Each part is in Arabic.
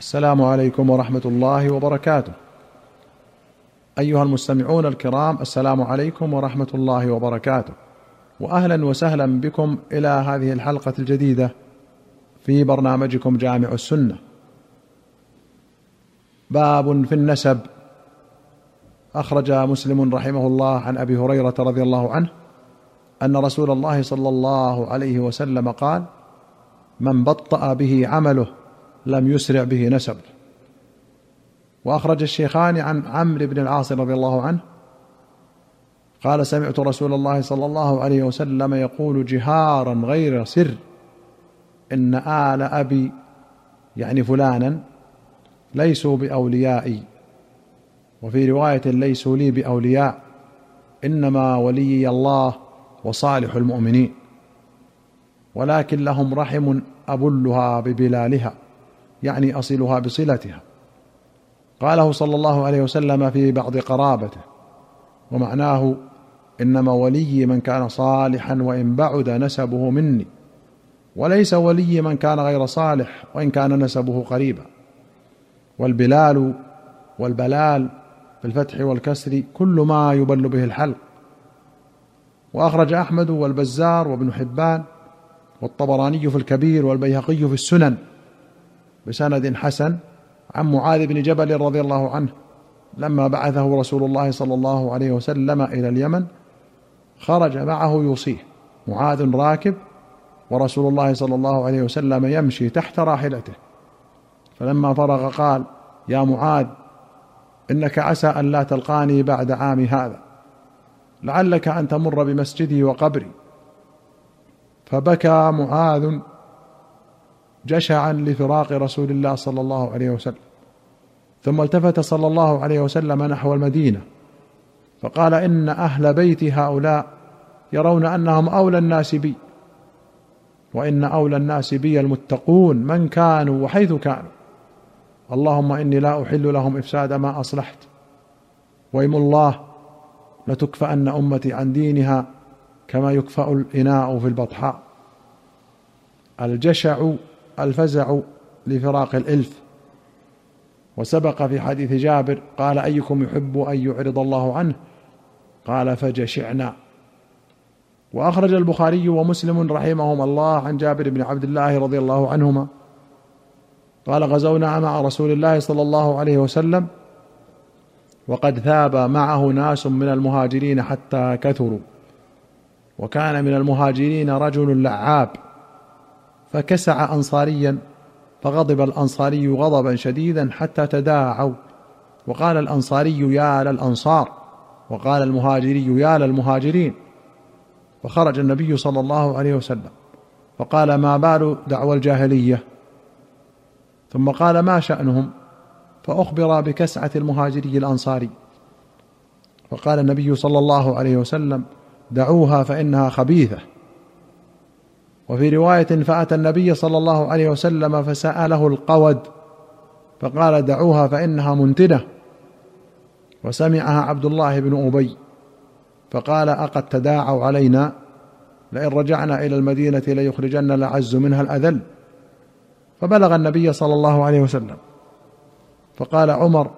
السلام عليكم ورحمة الله وبركاته. أيها المستمعون الكرام السلام عليكم ورحمة الله وبركاته. واهلا وسهلا بكم إلى هذه الحلقة الجديدة في برنامجكم جامع السنة. باب في النسب. أخرج مسلم رحمه الله عن أبي هريرة رضي الله عنه أن رسول الله صلى الله عليه وسلم قال من بطأ به عمله لم يسرع به نسبه وأخرج الشيخان عن عمرو بن العاص رضي الله عنه قال سمعت رسول الله صلى الله عليه وسلم يقول جهارا غير سر إن آل أبي يعني فلانا ليسوا بأوليائي وفي رواية ليسوا لي بأولياء إنما وليي الله وصالح المؤمنين ولكن لهم رحم أبلها ببلالها. يعني أصلها بصلتها. قاله صلى الله عليه وسلم في بعض قرابته ومعناه إنما ولي من كان صالحا وإن بعد نسبه مني وليس ولي من كان غير صالح وإن كان نسبه قريبا. والبلال والبلال بالفتح والكسر كل ما يبل به الحلق. وأخرج أحمد والبزار وابن حبان والطبراني في الكبير والبيهقي في السنن. بسند حسن عن معاذ بن جبل رضي الله عنه لما بعثه رسول الله صلى الله عليه وسلم إلى اليمن خرج معه يوصيه معاذ راكب ورسول الله صلى الله عليه وسلم يمشي تحت راحلته. فلما فرغ قال يا معاذ إنك عسى أن لا تلقاني بعد عام هذا لعلك أن تمر بمسجدي وقبري. فبكى معاذ جشعا لفراق رسول الله صلى الله عليه وسلم. ثم التفت صلى الله عليه وسلم نحو المدينة فقال إن أهل بيت هؤلاء يرون أنهم أولى الناس بي وإن أولى الناس بي المتقون من كانوا وحيث كانوا. اللهم إني لا أحل لهم إفساد ما أصلحت وايم الله لتكفأن أمتي عن دينها كما يكفأ الإناء في البطحاء. الجشع الفزع لفراق الإلف. وسبق في حديث جابر قال أيكم يحب أن يعرض الله عنه؟ قال فجشعنا. وأخرج البخاري ومسلم رحمهما الله عن جابر بن عبد الله رضي الله عنهما. قال غزونا مع رسول الله صلى الله عليه وسلم وقد ثاب معه ناس من المهاجرين حتى كثروا. وكان من المهاجرين رجل لعاب. فكسع انصاريا فغضب الأنصاري غضبا شديدا حتى تداعوا. وقال الأنصاري يا للأنصار وقال المهاجري يا للمهاجرين. فخرج النبي صلى الله عليه وسلم فقال ما بال دعوى الجاهلية؟ ثم قال ما شأنهم؟ فأخبر بكسعة المهاجري الأنصاري. فقال النبي صلى الله عليه وسلم دعوها فإنها خبيثة. وفي رواية فأتى النبي صلى الله عليه وسلم فسأله القود فقال دعوها فإنها منتنة وسمعها عبد الله بن أبي فقال أقد تداعوا علينا؟ لئن رجعنا إلى المدينة ليخرجن الأعز منها الأذل. فبلغ النبي صلى الله عليه وسلم فقال عمر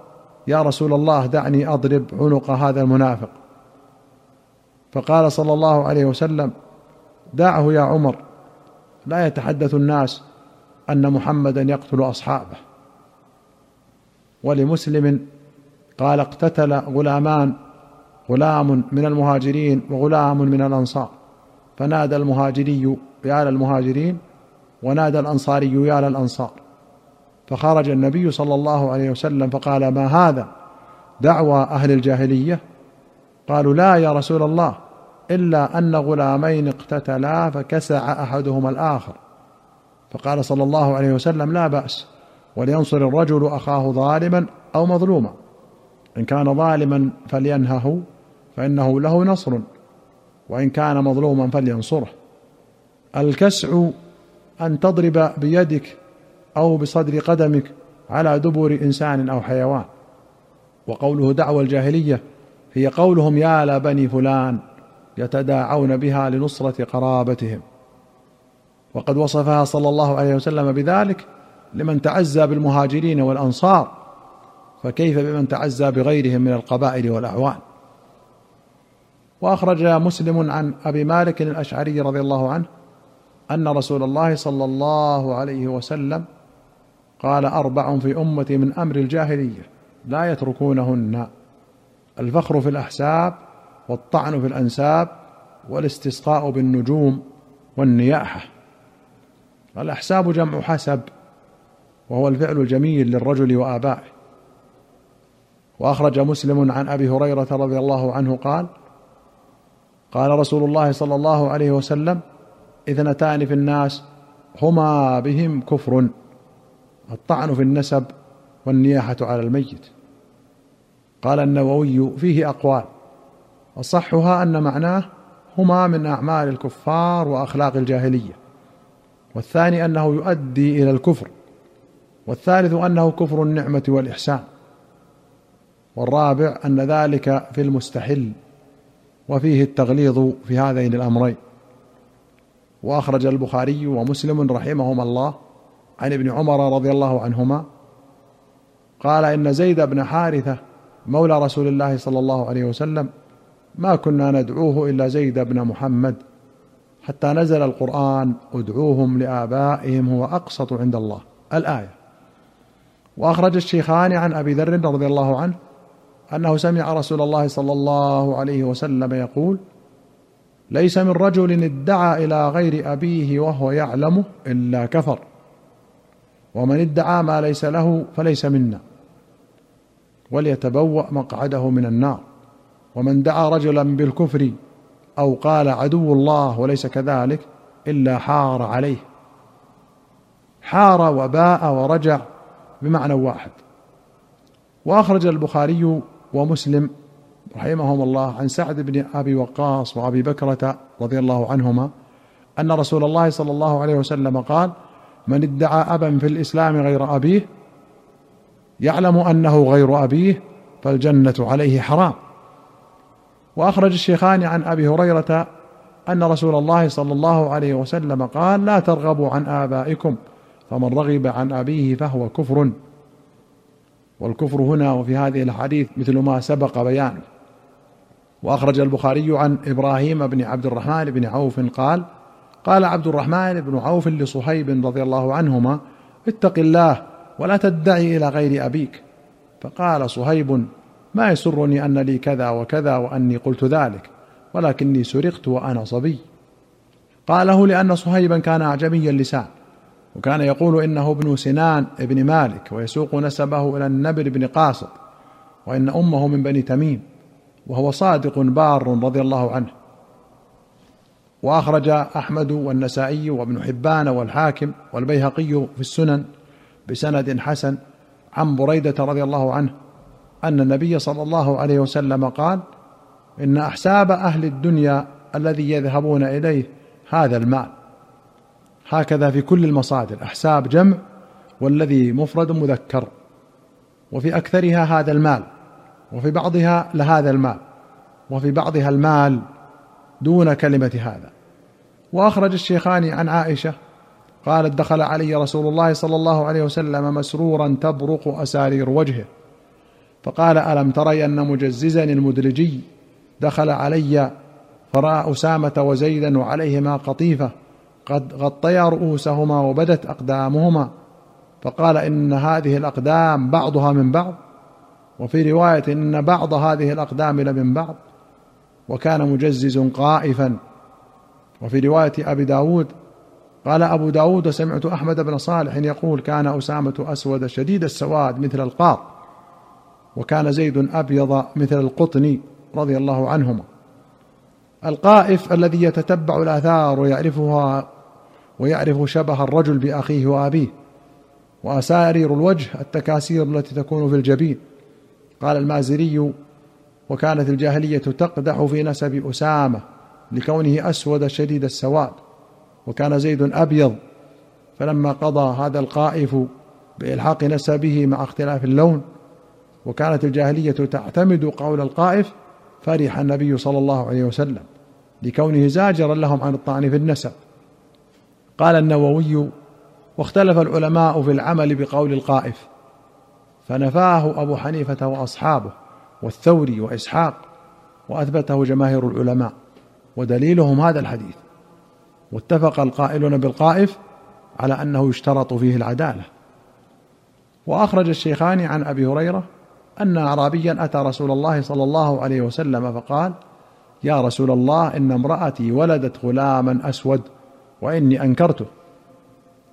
يا رسول الله دعني أضرب عنق هذا المنافق. فقال صلى الله عليه وسلم دعه يا عمر. لا يتحدث الناس أن محمدا يقتل أصحابه. ولمسلم قال اقتتل غلامان غلام من المهاجرين وغلام من الأنصار. فنادى المهاجري يا للمهاجرين ونادى الأنصاري يا للأنصار. فخرج النبي صلى الله عليه وسلم فقال ما هذا؟ دعوى أهل الجاهلية؟ قالوا لا يا رسول الله إلا أن غلامين اقتتلا فكسع أحدهما الآخر. فقال صلى الله عليه وسلم لا بأس ولينصر الرجل أخاه ظالما أو مظلوما. إن كان ظالما فلينهه فإنه له نصر وإن كان مظلوما فلينصره. الكسع أن تضرب بيدك أو بصدر قدمك على دبر إنسان أو حيوان. وقوله دعوى الجاهلية هي قولهم يا لبني فلان يتداعون بها لنصرة قرابتهم. وقد وصفها صلى الله عليه وسلم بذلك لمن تعزى بالمهاجرين والأنصار فكيف بمن تعزى بغيرهم من القبائل والاعوان وأخرج مسلم عن أبي مالك الأشعري رضي الله عنه أن رسول الله صلى الله عليه وسلم قال أربع في أمتي من أمر الجاهلية لا يتركونهن. الفخر في الأحساب والطعن في الأنساب والاستسقاء بالنجوم والنياحة. الأحساب جمع حسب وهو الفعل الجميل للرجل وآبائه. وأخرج مسلم عن أبي هريرة رضي الله عنه قال قال رسول الله صلى الله عليه وسلم اثنتان في الناس هما بهم كفر. الطعن في النسب والنياحة على الميت. قال النووي فيه أقوال. اصحها أن معناه هما من أعمال الكفار وأخلاق الجاهلية. والثاني أنه يؤدي إلى الكفر. والثالث أنه كفر النعمة والإحسان. والرابع أن ذلك في المستحل وفيه التغليظ في هذين الأمرين. وأخرج البخاري ومسلم رحمهما الله عن ابن عمر رضي الله عنهما قال إن زيد بن حارثة مولى رسول الله صلى الله عليه وسلم ما كنا ندعوه إلا زيد بن محمد حتى نزل القرآن ادعوهم لآبائهم هو أقسط عند الله. الآية. وأخرج الشيخان عن أبي ذر رضي الله عنه أنه سمع رسول الله صلى الله عليه وسلم يقول ليس من رجل ادعى إلى غير أبيه وهو يعلمه إلا كفر. ومن ادعى ما ليس له فليس منا. وليتبوأ مقعده من النار. ومن دعا رجلا بالكفر أو قال عدو الله وليس كذلك إلا حار عليه. حار وباء ورجع بمعنى واحد. وأخرج البخاري ومسلم رحمهم الله عن سعد بن أبي وقاص وأبي بكرة رضي الله عنهما أن رسول الله صلى الله عليه وسلم قال من ادعى أبا في الإسلام غير أبيه يعلم أنه غير أبيه فالجنة عليه حرام. وأخرج الشيخان عن أبي هريرة أن رسول الله صلى الله عليه وسلم قال لا ترغبوا عن آبائكم فمن رغب عن أبيه فهو كفر. والكفر هنا وفي هذه الحديث مثل ما سبق بيانه وأخرج البخاري عن إبراهيم بن عبد الرحمن بن عوف قال قال عبد الرحمن بن عوف لصهيب رضي الله عنهما اتق الله ولا تدعي إلى غير أبيك. فقال صهيب ما يسرني أن لي كذا وكذا وأني قلت ذلك ولكني سرقت وأنا صبي. قاله لأن صهيبا كان اعجمي اللسان وكان يقول إنه ابن سنان ابن مالك ويسوق نسبه إلى النبر بن قاصد وإن أمه من بني تميم وهو صادق بار رضي الله عنه. وأخرج أحمد والنسائي وابن حبان والحاكم والبيهقي في السنن بسند حسن عن بريدة رضي الله عنه أن النبي صلى الله عليه وسلم قال إن أحساب أهل الدنيا الذي يذهبون إليه هذا المال. هكذا في كل المصادر أحساب جمع والذي مفرد مذكر. وفي أكثرها هذا المال وفي بعضها لهذا المال وفي بعضها المال دون كلمة هذا. وأخرج الشيخان عن عائشة قالت دخل علي رسول الله صلى الله عليه وسلم مسرورا تبرق أسارير وجهه. فقال ألم تري أن مجززا المدلجي دخل علي فرأى أسامة وزيدا وعليهما قطيفة قد غطيا رؤوسهما وبدت أقدامهما فقال إن هذه الأقدام بعضها من بعض وفي رواية إن بعض هذه الأقدام لمن بعض وكان مجزز قائفا وفي رواية أبي داود قال أبو داود سمعت أحمد بن صالح يقول كان أسامة أسود شديد السواد مثل القاط وكان زيد أبيض مثل القطن رضي الله عنهما. القائف الذي يتتبع الآثار ويعرفها ويعرف شبه الرجل بأخيه وأبيه وأسارير الوجه التكاسير التي تكون في الجبين. قال المازري وكانت الجاهلية تقدح في نسب أسامة لكونه أسود شديد السواد. وكان زيد أبيض فلما قضى هذا القائف بإلحاق نسبه مع اختلاف اللون وكانت الجاهلية تعتمد قول القائف فرح النبي صلى الله عليه وسلم لكونه زاجرا لهم عن الطعن في النسب. قال النووي واختلف العلماء في العمل بقول القائف فنفاه أبو حنيفة وأصحابه والثوري وإسحاق وأثبته جماهير العلماء ودليلهم هذا الحديث. واتفق القائلون بالقائف على أنه يشترط فيه العدالة. وأخرج الشيخان عن أبي هريرة أن اعرابيا أتى رسول الله صلى الله عليه وسلم فقال يا رسول الله إن امرأتي ولدت غلاما أسود وإني أنكرته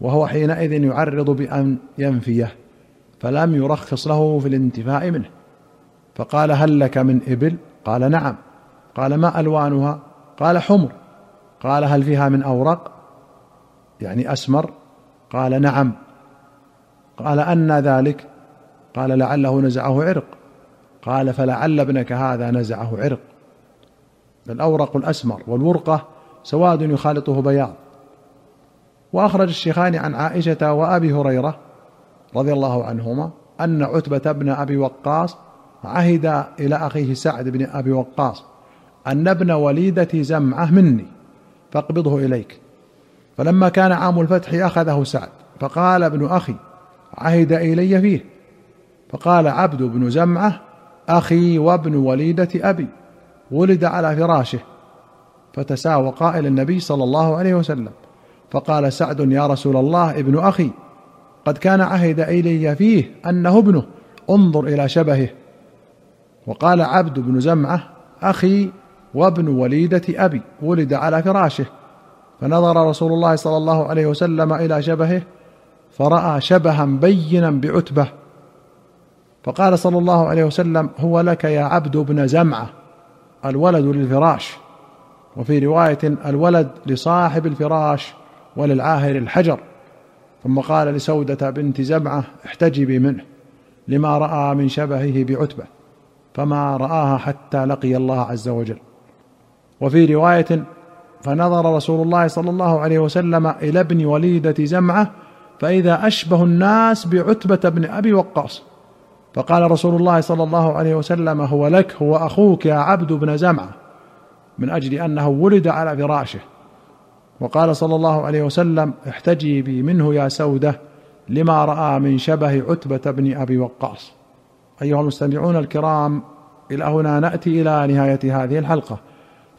وهو حينئذ يعرض بأن ينفيه فلم يرخص له في الانتفاء منه. فقال هل لك من إبل؟ قال نعم. قال ما ألوانها؟ قال حمر. قال هل فيها من أورق؟ يعني أسمر؟ قال نعم. قال أن ذلك قال لعله نزعه عرق. قال فلعل ابنك هذا نزعه عرق. الأورق الأسمر والورقة سواد يخالطه بياض. وأخرج الشيخان عن عائشة وأبي هريرة رضي الله عنهما أن عتبة بن أبي وقاص عهد إلى أخيه سعد بن أبي وقاص أن ابن وليدة زمعة مني فاقبضه إليك. فلما كان عام الفتح أخذه سعد فقال ابن أخي عهد إلي فيه. فقال عبد بن زمعة أخي وابن وليدة أبي ولد على فراشه فتساوقا إلى النبي صلى الله عليه وسلم. فقال سعد يا رسول الله ابن أخي قد كان عهد إلي فيه أنه ابنه انظر إلى شبهه. وقال عبد بن زمعة أخي وابن وليدة أبي ولد على فراشه. فنظر رسول الله صلى الله عليه وسلم إلى شبهه فرأى شبها بينا بعتبة. فقال صلى الله عليه وسلم هو لك يا عبد بن زمعة الولد للفراش. وفي رواية الولد لصاحب الفراش وللعاهر الحجر. ثم قال لسودة بنت زمعة احتجبي منه لما رأى من شبهه بعتبة فما رآها حتى لقي الله عز وجل. وفي رواية فنظر رسول الله صلى الله عليه وسلم إلى ابن وليدة زمعة فإذا أشبه الناس بعتبة بن أبي وقاص. فقال رسول الله صلى الله عليه وسلم هو لك هو أخوك يا عبد بن زمعة من أجل أنه ولد على فراشه. وقال صلى الله عليه وسلم احتجبي منه يا سودة لما رأى من شبه عتبة بن أبي وقاص. أيها المستمعون الكرام إلى هنا نأتي إلى نهاية هذه الحلقة.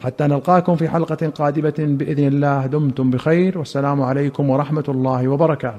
حتى نلقاكم في حلقة قادمة بإذن الله دمتم بخير والسلام عليكم ورحمة الله وبركاته.